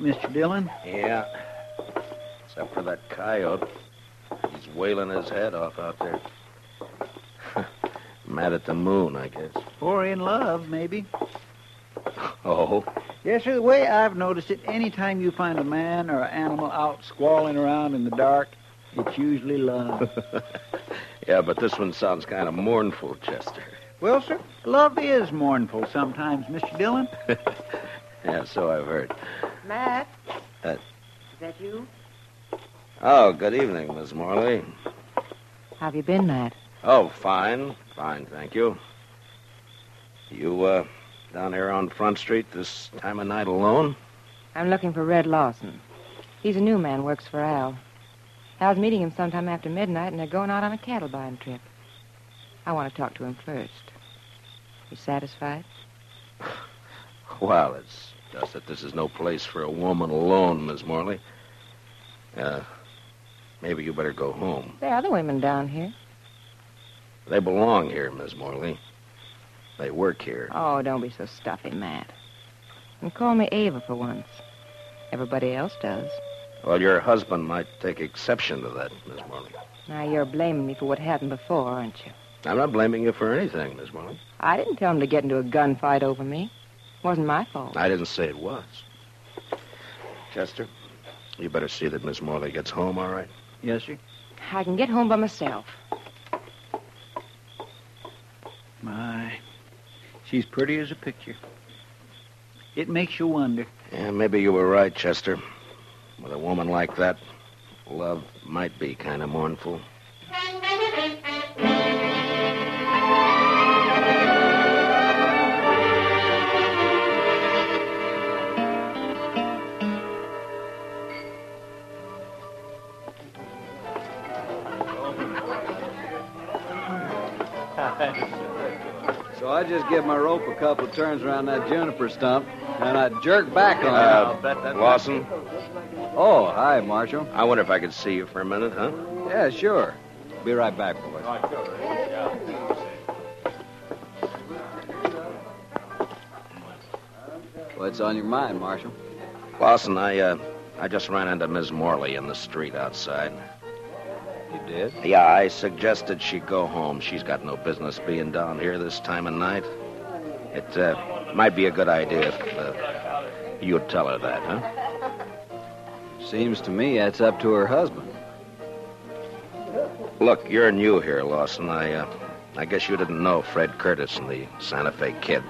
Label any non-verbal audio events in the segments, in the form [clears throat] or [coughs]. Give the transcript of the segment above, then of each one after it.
Mr. Dillon. Yeah. Except for that coyote. He's wailing his head off out there. [laughs] Mad at the moon, I guess. Or in love, maybe. Oh? Yes, sir. The way I've noticed it, any time you find a man or an animal out squalling around in the dark, it's usually love. [laughs] yeah, but this one sounds kind of mournful, Chester. well, sir, love is mournful sometimes, Mr. Dillon. [laughs] Yeah, so I've heard. Matt? Uh, Is that you? Oh, good evening, Miss Morley. How have you been, Matt? Oh, fine. Fine, thank you. You, uh, down here on Front Street this time of night alone? I'm looking for Red Lawson. He's a new man, works for Al. Al's meeting him sometime after midnight, and they're going out on a cattle buying trip. I want to talk to him first. You satisfied? [laughs] Well, it's just that this is no place for a woman alone, Miss Morley. Uh, maybe you better go home. There are other women down here. They belong here, Miss Morley. They work here. Oh, don't be so stuffy, Matt. And call me Ava for once. Everybody else does. Well, your husband might take exception to that, Miss Morley. Now, you're blaming me for what happened before, aren't you? I'm not blaming you for anything, Miss Morley. I didn't tell him to get into a gunfight over me. Wasn't my fault. I didn't say it was. Chester, you better see that Miss Morley gets home all right. Yes, sir. I can get home by myself. My, she's pretty as a picture. It makes you wonder. Yeah, maybe you were right, Chester. With a woman like that, love might be kind of mournful. I just give my rope a couple of turns around that juniper stump, and I jerk back on Uh, Lawson. Oh, hi, Marshal. I wonder if I could see you for a minute, huh? Yeah, sure. Be right back, boys. All right, go, all right. Yeah. What's on your mind, Marshal? Lawson, I, uh, I just ran into Miss Morley in the street outside. You did? Yeah, I suggested she go home. She's got no business being down here this time of night. It uh, might be a good idea if uh, you'd tell her that, huh? Seems to me that's up to her husband. Look, you're new here, Lawson. I, uh, I guess you didn't know Fred Curtis and the Santa Fe Kid.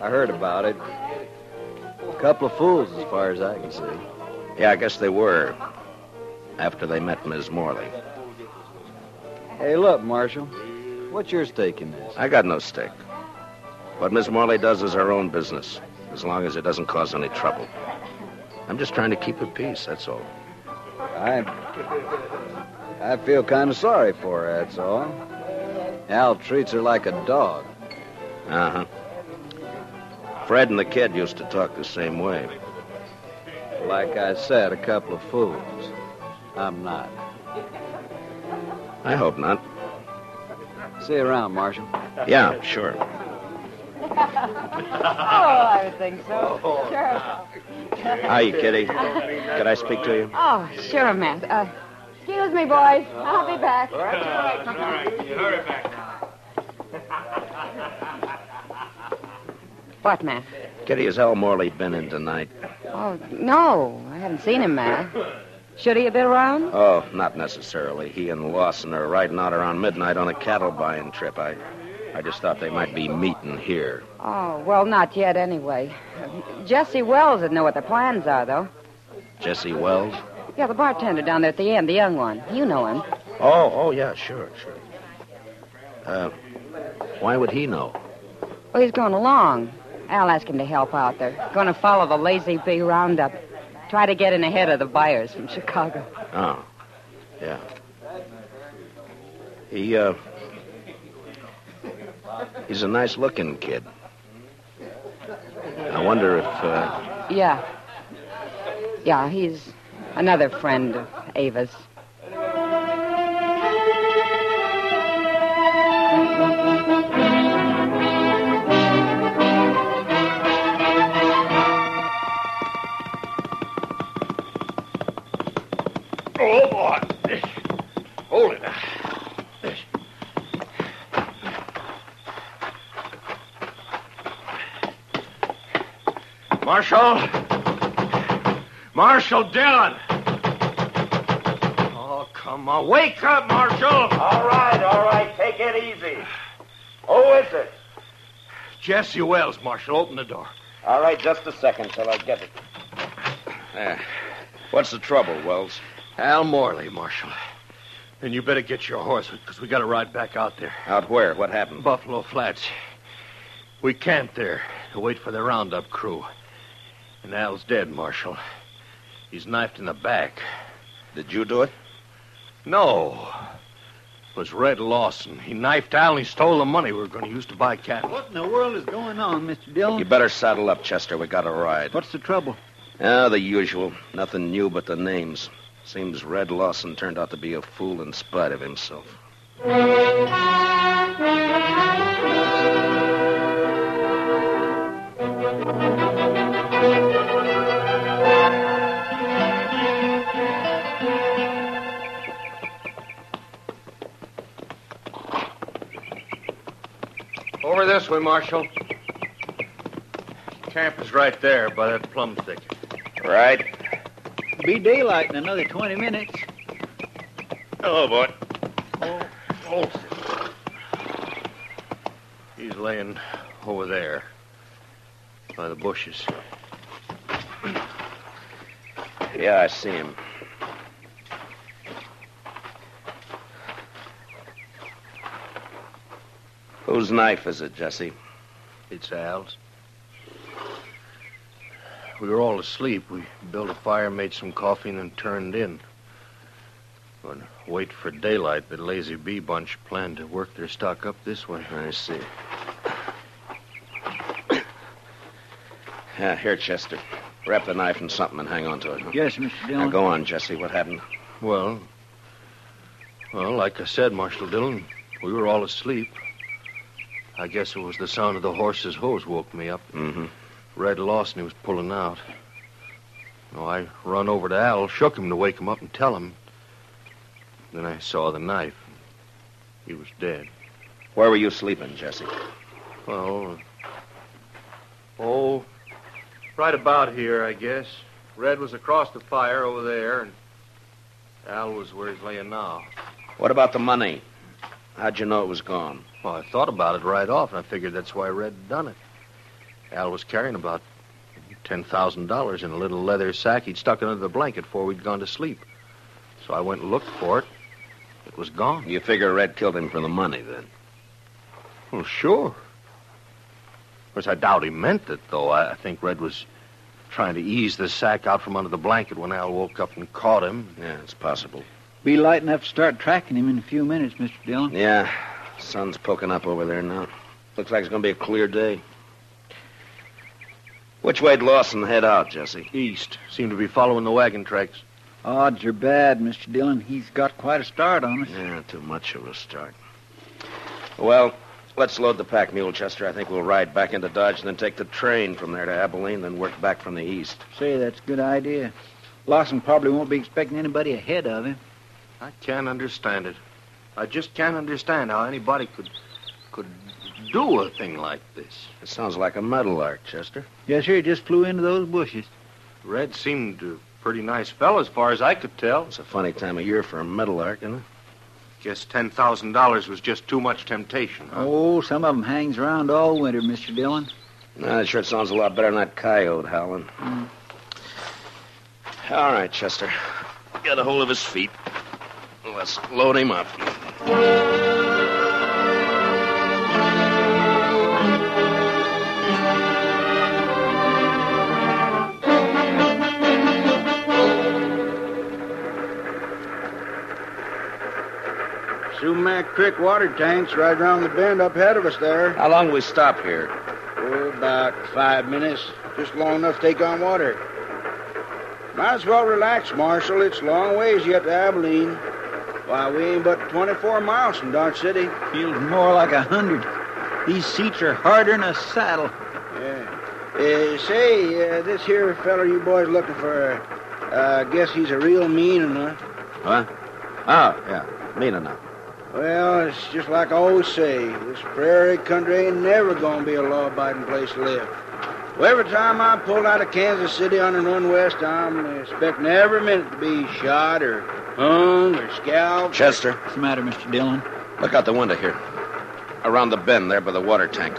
I heard about it. A couple of fools, as far as I can see. Yeah, I guess they were. After they met Miss Morley. Hey, look, Marshal. What's your stake in this? I got no stake. What Miss Morley does is her own business, as long as it doesn't cause any trouble. I'm just trying to keep the peace, that's all. I. I feel kind of sorry for her, that's all. Al treats her like a dog. Uh huh. Fred and the kid used to talk the same way. Like I said, a couple of fools. I'm not. I hope not. See you around, Marshal. Yeah, sure. [laughs] Oh, I would think so. Sure. Hi, Kitty. Could I speak to you? Oh, sure, Matt. Uh, Excuse me, boys. I'll be back. All right, you hurry back now. What, Matt? Kitty, has Al Morley been in tonight? Oh, no. I haven't seen him, Matt. Should he have been around? Oh, not necessarily. He and Lawson are riding out around midnight on a cattle buying trip. I, I just thought they might be meeting here. Oh, well, not yet, anyway. Jesse Wells would know what their plans are, though. Jesse Wells? Yeah, the bartender down there at the end, the young one. You know him. Oh, oh, yeah, sure, sure. Uh, why would he know? Well, he's going along. I'll ask him to help out. They're going to follow the Lazy Bee roundup. Try to get in ahead of the buyers from Chicago. Oh, yeah. He, uh, he's a nice looking kid. I wonder if, uh, Yeah. Yeah, he's another friend of Ava's. Marshal. Marshal Dillon. Oh, come on. Wake up, Marshal. All right, all right. Take it easy. Who is it? Jesse Wells, Marshal. Open the door. All right, just a second till I get it. there. What's the trouble, Wells? Al Morley, Marshal. And you better get your horse, because we got to ride back out there. Out where? What happened? Buffalo Flats. We camped there to wait for the roundup crew. And Al's dead, Marshal. He's knifed in the back. Did you do it? No. It was Red Lawson. He knifed Al and he stole the money we were going to use to buy cattle. What in the world is going on, Mr. Dillon? You better saddle up, Chester. We got to ride. What's the trouble? Ah, the usual. Nothing new but the names. Seems Red Lawson turned out to be a fool in spite of himself. [laughs] way, Marshal. Camp is right there by that plum thicket. Right. Be daylight in another 20 minutes. Hello, boy. Oh, oh He's laying over there by the bushes. Yeah, I see him. Whose knife is it, Jesse? It's Al's. We were all asleep. We built a fire, made some coffee, and then turned in. But wait for daylight, the Lazy Bee bunch planned to work their stock up this way. I see. Yeah, here, Chester. Wrap the knife in something and hang on to it. Huh? Yes, Mr. Dillon. Now Dillon. go on, Jesse. What happened? Well, well, like I said, Marshal Dillon, we were all asleep. I guess it was the sound of the horse's hose woke me up. Mm-hmm. Red Lawson, he was pulling out. No, I run over to Al, shook him to wake him up and tell him. Then I saw the knife. He was dead. Where were you sleeping, Jesse? Well, oh, right about here, I guess. Red was across the fire over there, and Al was where he's laying now. What about the money? How'd you know it was gone? Well, I thought about it right off, and I figured that's why Red done it. Al was carrying about $10,000 in a little leather sack. He'd stuck under the blanket before we'd gone to sleep. So I went and looked for it. It was gone. You figure Red killed him for the money, then? Well, sure. Of course, I doubt he meant it, though. I, I think Red was trying to ease the sack out from under the blanket when Al woke up and caught him. Yeah, it's possible. Be light enough to start tracking him in a few minutes, Mr. Dillon. Yeah, sun's poking up over there now. Looks like it's going to be a clear day. Which way'd Lawson head out, Jesse? East. Seemed to be following the wagon tracks. Odds are bad, Mr. Dillon. He's got quite a start on us. Yeah, too much of a start. Well, let's load the pack mule, Chester. I think we'll ride back into Dodge and then take the train from there to Abilene, then work back from the east. Say, that's a good idea. Lawson probably won't be expecting anybody ahead of him. I can't understand it. I just can't understand how anybody could could do a thing like this. It sounds like a metal meadowlark, Chester. Yes, sir. He just flew into those bushes. Red seemed a pretty nice fellow as far as I could tell. It's a funny time of year for a meadowlark, isn't it? Guess ten thousand dollars was just too much temptation. Huh? Oh, some of 'em hangs around all winter, Mr. Dillon. Nah, that sure sounds a lot better than that coyote howling. Mm. All right, Chester. Get a hold of his feet. Let's load him up. Sumac Creek water tank's right around the bend up ahead of us there. How long we stop here? Oh, about five minutes. Just long enough to take on water. Might as well relax, Marshal. It's long ways yet to Abilene. Why, we ain't but 24 miles from Dodge City. Feels more like a hundred. These seats are harder than a saddle. Yeah. Uh, say, uh, this here feller you boys looking for, uh, I guess he's a real mean enough. Huh? Oh, yeah. Mean enough. Well, it's just like I always say, this prairie country ain't never gonna be a law-abiding place to live. Well, every time I pull out of Kansas City on and run west, I'm expecting every minute to be shot or hung or scalped. Chester, What's the matter, Mr. Dillon? look out the window here. Around the bend there by the water tank.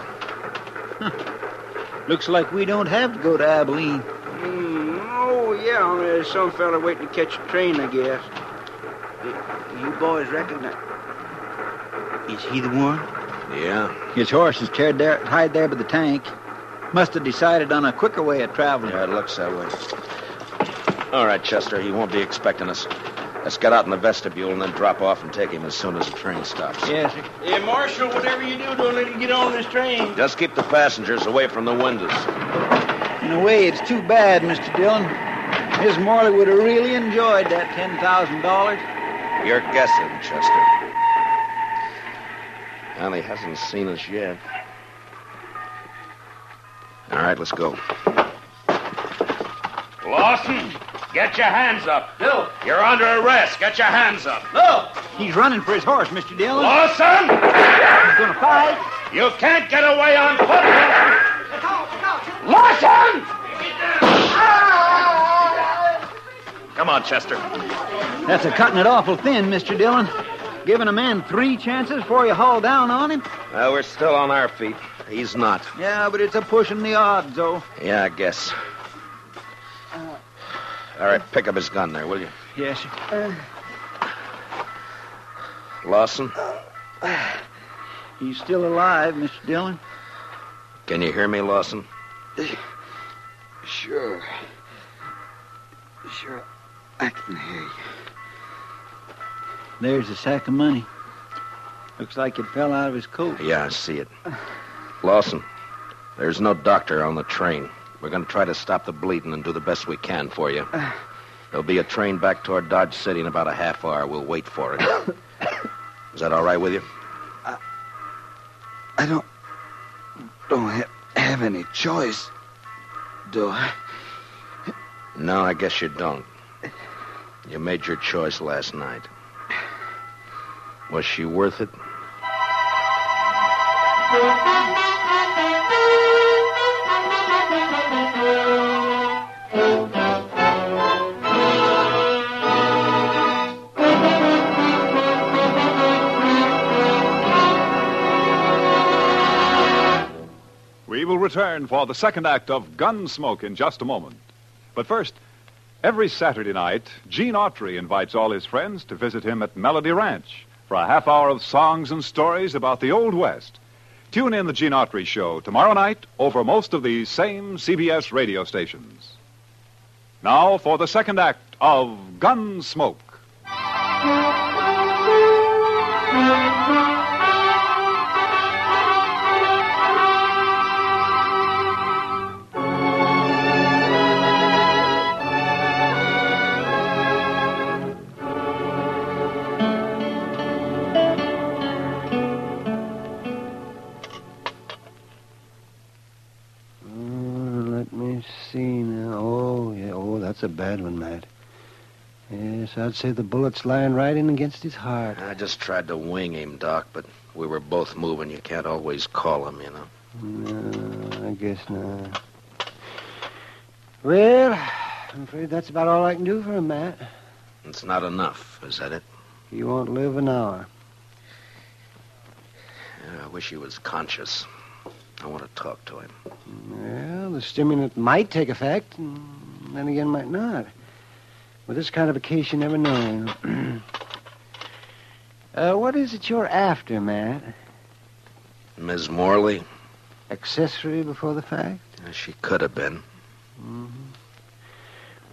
Looks like we don't have to go to Abilene. Hmm, oh, yeah, there's some fella waiting to catch a train, I guess. You boys recognize... Is he the one? Yeah. His horse is tied there, tied there by the tank. Must have decided on a quicker way of traveling. Yeah, it looks that way. All right, Chester, he won't be expecting us. Let's get out in the vestibule and then drop off and take him as soon as the train stops. Yes, sir. Hey, Marshal, whatever you do, don't let him get on this train. Just keep the passengers away from the windows. In a way, it's too bad, Mr. Dillon. Miss Morley would have really enjoyed that $10,000. You're guessing, Chester. Well, he hasn't seen us yet. All right, let's go. Lawson, get your hands up. Bill. You're under arrest. Get your hands up. Look! He's running for his horse, Mr. Dillon. Lawson! He's going to fight. You can't get away on foot. Lawson! Come on, Chester. That's a cutting it awful thin, Mr. Dillon. Giving a man three chances before you haul down on him. Well, we're still on our feet. He's not. Yeah, but it's a pushing the odds, though. Yeah, I guess. Uh, All right, pick up his gun there, will you? Yes, sir. Uh, Lawson, He's still alive, Mr. Dillon. can you hear me, Lawson? Uh, sure. Sure, I can hear you. There's a sack of money. Looks like it fell out of his coat. Yeah, I see it. Lawson, there's no doctor on the train. We're going to try to stop the bleeding and do the best we can for you. Uh. There'll be a train back toward Dodge City in about a half hour. We'll wait for it. [coughs] Is that all right with you? I don't... don't ha- have any choice, do I? No, I guess you don't. You made your choice last night. Was she worth it? Return for the second act of Gunsmoke in just a moment. But first, every Saturday night, Gene Autry invites all his friends to visit him at Melody Ranch for a half hour of songs and stories about the Old West. Tune in the Gene Autry Show tomorrow night over most of these same CBS radio stations. Now for the second act of Gunsmoke. Uh, let me see now. Oh, yeah. Oh, that's a bad one, Matt. Yes, I'd say the bullet's lying right in against his heart. I just tried to wing him, Doc, but we were both moving. You can't always call him, you know. No, I guess not. Well, I'm afraid that's about all I can do for him, Matt. It's not enough, is that it? He won't live an hour. Yeah, I wish he was conscious. I want to talk to him. The stimulant might take effect, and then again might not. With this kind of a case, you never know. [clears throat] uh, what is it you're after, Matt? Ms. Morley? Accessory before the fact? Yeah, She could have been. Mm-hmm.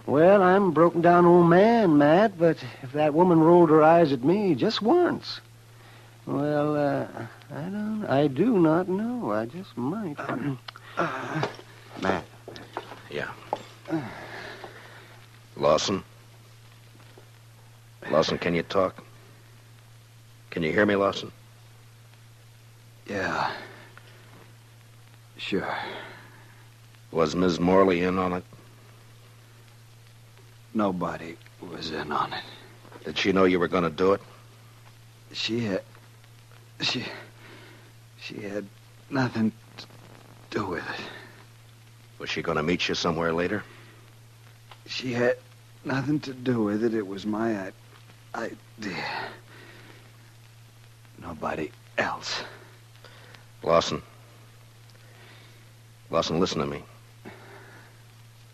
Well, I'm a broken down old man, Matt, but if that woman rolled her eyes at me just once, well, uh, I don't, I do not know. I just might. [clears throat] Matt. Yeah. [sighs] Lawson? Lawson, can you talk? Can you hear me, Lawson? Yeah. Sure. Was Ms. Morley in on it? Nobody was in on it. Did she know you were going to do it? She had. She. She had nothing to do with it. Was she going to meet you somewhere later? She had nothing to do with it. It was my idea. Nobody else. Lawson. Lawson, listen to me.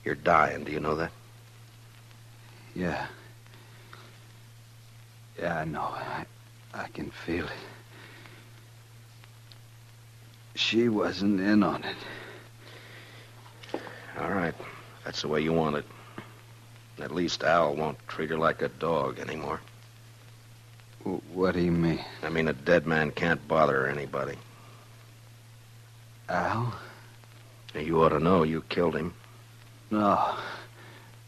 You're dying. Do you know that? Yeah. Yeah, I know. I, I can feel it. She wasn't in on it. All right. That's the way you want it. At least Al won't treat her like a dog anymore. What do you mean? I mean, a dead man can't bother anybody. Al? You ought to know you killed him. No.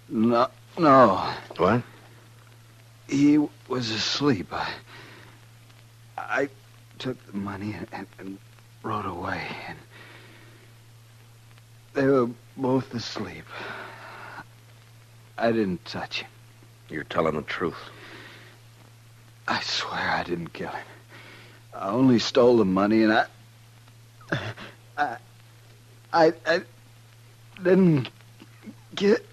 No. No. What? He was asleep. I, I took the money and, and, and rode away. And they were both asleep. I didn't touch him. You're telling the truth. I swear I didn't kill him. I only stole the money and I. I. I, I didn't get.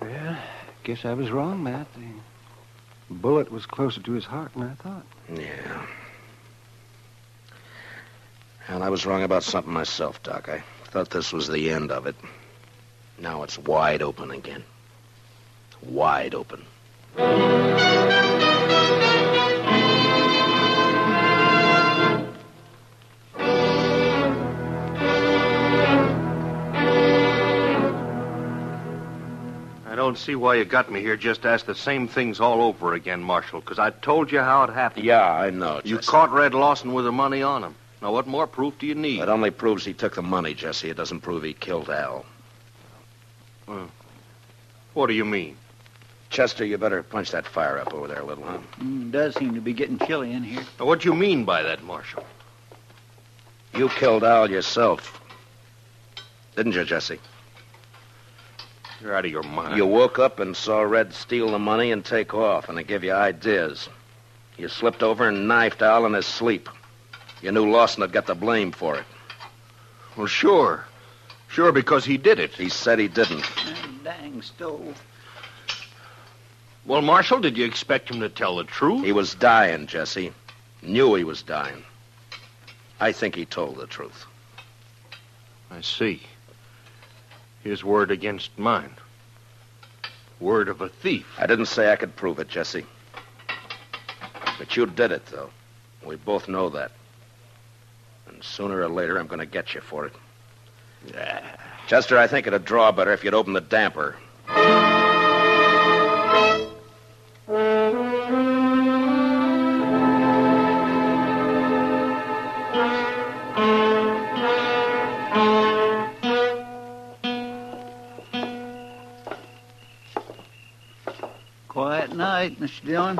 Well, guess I was wrong, Matt. The bullet was closer to his heart than I thought. Yeah. And I was wrong about something myself, Doc. I thought this was the end of it. Now it's wide open again. Wide open. I don't see why you got me here just to ask the same things all over again, Marshal, because I told you how it happened. Yeah, I know. You Jesse. caught Red Lawson with the money on him. Now, what more proof do you need? It only proves he took the money, Jesse. It doesn't prove he killed Al. What do you mean? Chester, you better punch that fire up over there a little, huh? Mm, does seem to be getting chilly in here. Now, what do you mean by that, Marshal? You killed Al yourself. Didn't you, Jesse? You're out of your mind. You woke up and saw Red steal the money and take off, and it gave you ideas. You slipped over and knifed Al in his sleep. You knew Lawson had got the blame for it. Well, sure. Sure, because he did it. He said he didn't. That dang stove. Well, Marshal, did you expect him to tell the truth? He was dying, Jesse. Knew he was dying. I think he told the truth. I see. His word against mine. Word of a thief. I didn't say I could prove it, Jesse. But you did it, though. We both know that. And sooner or later, I'm going to get you for it. Yeah. Chester, I think it'd draw better if you'd open the damper. Quiet night, Mr. Dillon.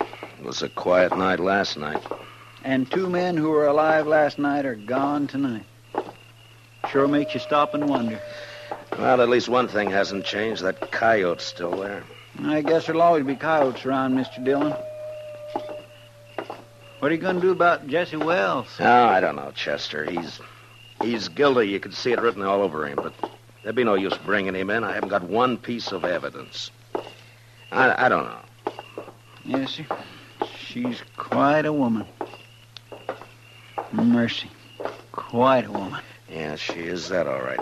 It was a quiet night last night. And two men who were alive last night are gone tonight. Sure makes you stop and wonder. Well, at least one thing hasn't changed. That coyote's still there. I guess there'll always be coyotes around, Mr. Dillon. What are you going to do about Jesse Wells? Oh, I don't know, Chester. He's he's guilty. You can see it written all over him, but there'd be no use bringing him in. I haven't got one piece of evidence. I, I don't know. Yes, sir. She's quite a woman. Mercy. Quite a woman. Yeah, she is that all right.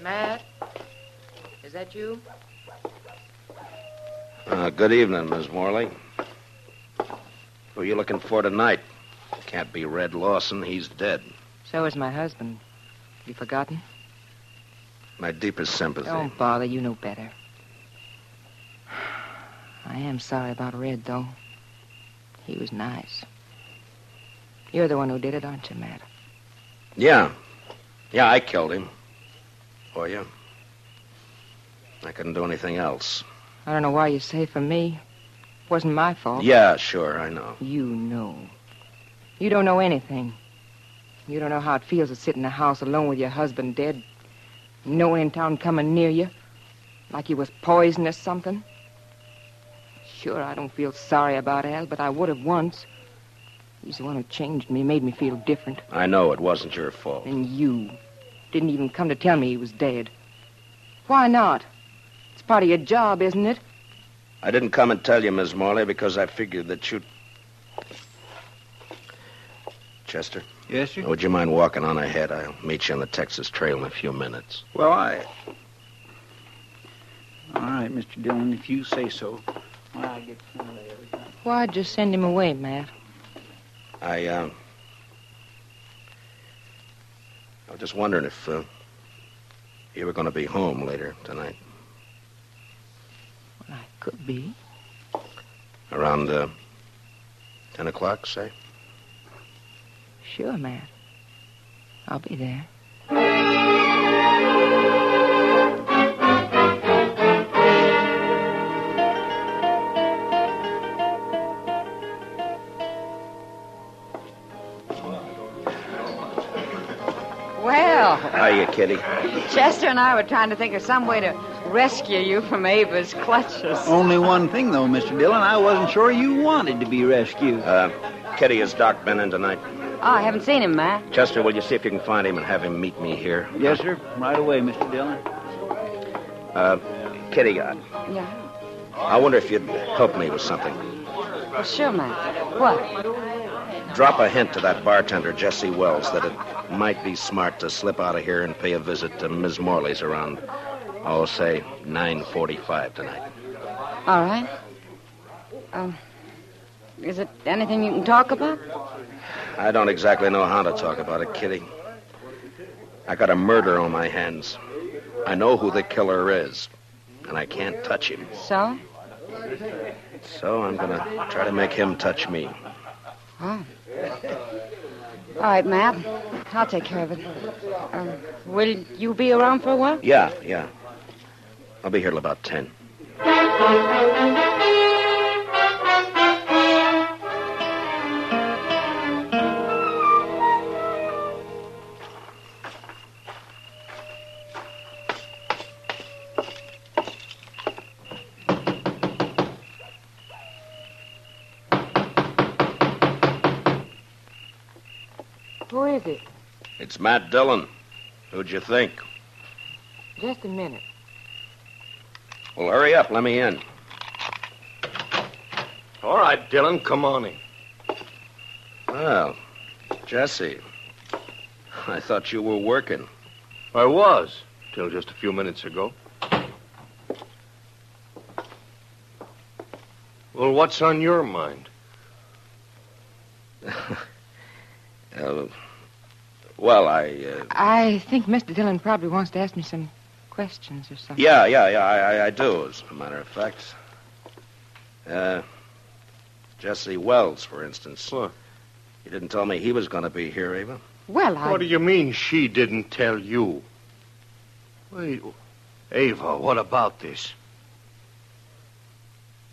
Matt? Is that you? Uh, good evening, Miss Morley. Who are you looking for tonight? Can't be Red Lawson. He's dead. So is my husband. You forgotten? My deepest sympathy. Don't bother. You know better. [sighs] I am sorry about Red, though. He was nice. You're the one who did it, aren't you, Matt? Yeah. Yeah, I killed him. For you. I couldn't do anything else. I don't know why you say for me. It Wasn't my fault. Yeah, sure, I know. You know. You don't know anything. You don't know how it feels to sit in a house alone with your husband dead. No one in town coming near you. Like he was poisoned or something. Sure, I don't feel sorry about Al, but I would have once. He's the one who changed me, made me feel different. I know it wasn't your fault. And you didn't even come to tell me he was dead. Why not? It's part of your job, isn't it? I didn't come and tell you, Miss Morley, because I figured that you'd. Chester, Yes, sir. would you mind walking on ahead? I'll meet you on the Texas Trail in a few minutes. Well, I. All right, Mr. Dillon, if you say so. Well, I get some every time. Why just send him away, Matt? I, uh. I was just wondering if, uh, you were going to be home later tonight. Well, I could be. Around, uh, 10 o'clock, say? Sure, Matt. I'll be there. Well, you, Kitty. Chester and I were trying to think of some way to rescue you from Ava's clutches. Only one thing, though, Mr. Dillon. I wasn't sure you wanted to be rescued. Uh, Kitty, has Doc been in tonight? Oh, I haven't seen him, Matt. Chester, will you see if you can find him and have him meet me here? Yes, sir. Right away, Mr. Dillon. Uh, Kitty, I, Yeah. I wonder if you'd help me with something. Well, sure, Matt. What? Drop a hint to that bartender, Jesse Wells, that it might be smart to slip out of here and pay a visit to Ms. Morley's around, oh, say, 9.45 tonight. All right. Um, is it anything you can talk about? I don't exactly know how to talk about it, Kitty. I got a murder on my hands. I know who the killer is, and I can't touch him. So? So I'm gonna try to make him touch me. Oh. All right, Matt. I'll take care of it. Um, will you be around for a while? Yeah, yeah. I'll be here till about 10. It's Matt Dillon. Who'd you think? Just a minute. Well, hurry up. Let me in. All right, Dillon, come on in. Well, Jesse. I thought you were working. I was, till just a few minutes ago. Well, what's on your mind? [laughs] Uh, well, I. Uh, I think Mr. Dillon probably wants to ask me some questions or something. yeah, yeah, yeah, I, I, I do, as a matter of fact. Uh, Jesse Wells, for instance. What? You didn't tell me he was going to be here, Ava. Well, I. What do you mean she didn't tell you? Wait, Ava, what about this?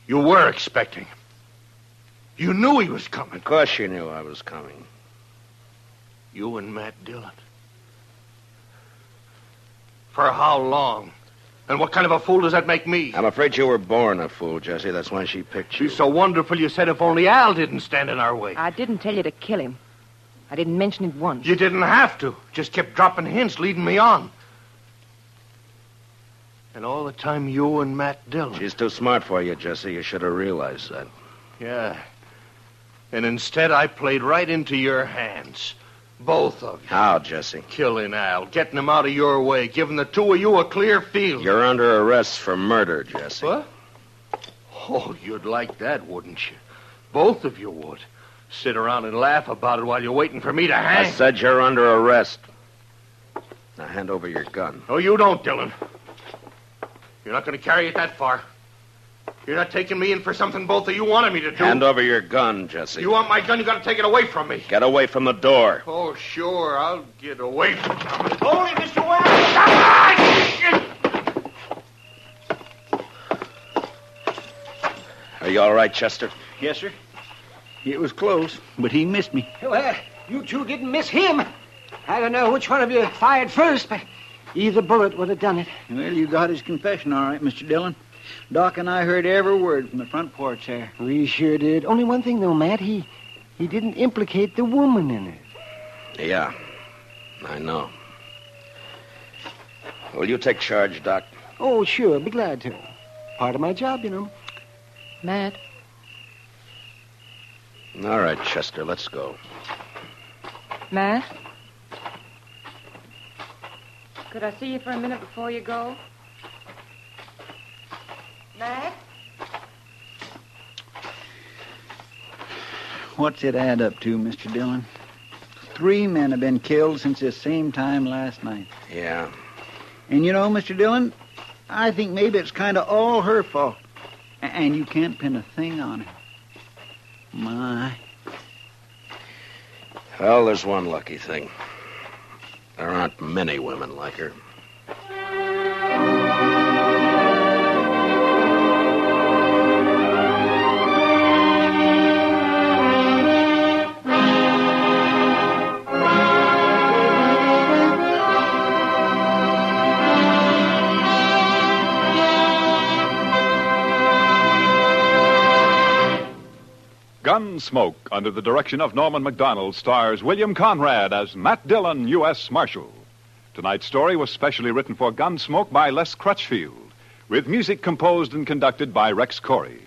You were expecting him. You knew he was coming. Of course you knew I was coming. You and Matt Dillon. For how long? And what kind of a fool does that make me? I'm afraid you were born a fool, Jesse. That's why she picked you. She's so wonderful you said if only Al didn't stand in our way. I didn't tell you to kill him. I didn't mention it once. You didn't have to. Just kept dropping hints, leading me on. And all the time, you and Matt Dillon. She's too smart for you, Jesse. You should have realized that. Yeah. And instead, I played right into your hands. Both of you. How, Jesse? Killing Al, getting him out of your way, giving the two of you a clear field. You're under arrest for murder, Jesse. What? Oh, you'd like that, wouldn't you? Both of you would. Sit around and laugh about it while you're waiting for me to hang. I said you're under arrest. Now hand over your gun. No, you don't, Dillon. You're not going to carry it that far. You're not taking me in for something both of you wanted me to do. Hand over your gun, Jesse. You want my gun, you got to take it away from me. Get away from the door. Oh, sure, I'll get away from you. Hold it, Mr. Wells! Are you all right, Chester? Yes, sir. It was close, but he missed me. Well, uh, you two didn't miss him. I don't know which one of you fired first, but either bullet would have done it. Well, you got his confession all right, Mr. Dillon. Doc and I heard every word from the front porch there. We sure did. Only one thing, though, Matt. He he didn't implicate the woman in it. Yeah, I know. Will you take charge, Doc? Oh, sure. Be glad to. Part of my job, you know. Matt, All right, Chester, let's go. Matt? Could I see you for a minute before you go? Matt? What's it add up to, Mr. Dillon? Three men have been killed since this same time last night. Yeah. And you know, Mr. Dillon, I think maybe it's kind of all her fault. And you can't pin a thing on her. My. Well, there's one lucky thing. There aren't many women like her. Gunsmoke, under the direction of Norman Macdonnell, stars William Conrad as Matt Dillon, U.S. Marshal. Tonight's story was specially written for Gunsmoke by Les Crutchfield, with music composed and conducted by Rex Koury.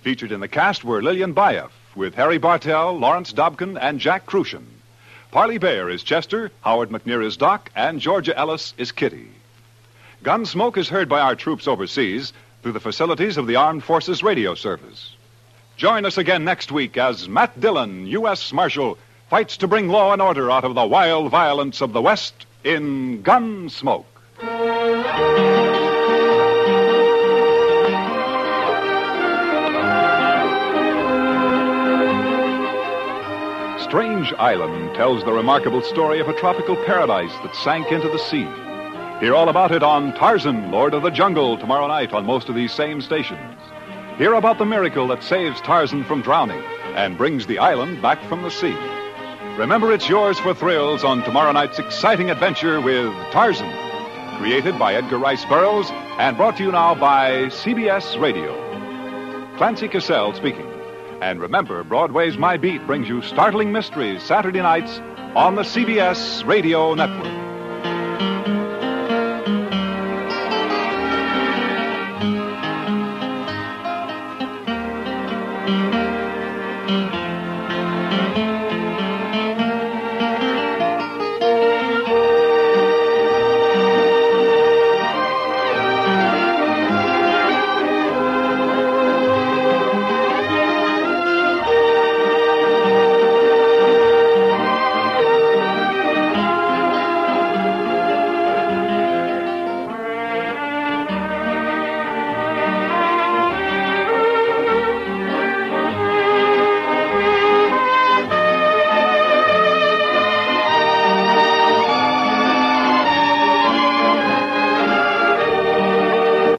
Featured in the cast were Lillian Buyeff, with Harry Bartell, Lawrence Dobkin, and Jack Kruschen. Parley Baer is Chester, Howard McNear is Doc, and Georgia Ellis is Kitty. Gunsmoke is heard by our troops overseas through the facilities of the Armed Forces Radio Service. Join us again next week as Matt Dillon, U.S. Marshal, fights to bring law and order out of the wild violence of the West in Gunsmoke. Strange Island tells the remarkable story of a tropical paradise that sank into the sea. Hear all about it on Tarzan, Lord of the Jungle, tomorrow night on most of these same stations. Hear about the miracle that saves Tarzan from drowning and brings the island back from the sea. Remember, it's yours for thrills on tomorrow night's exciting adventure with Tarzan, created by Edgar Rice Burroughs and brought to you now by CBS Radio. Clancy Cassell speaking. And remember, Broadway's My Beat brings you startling mysteries Saturday nights on the CBS Radio Network.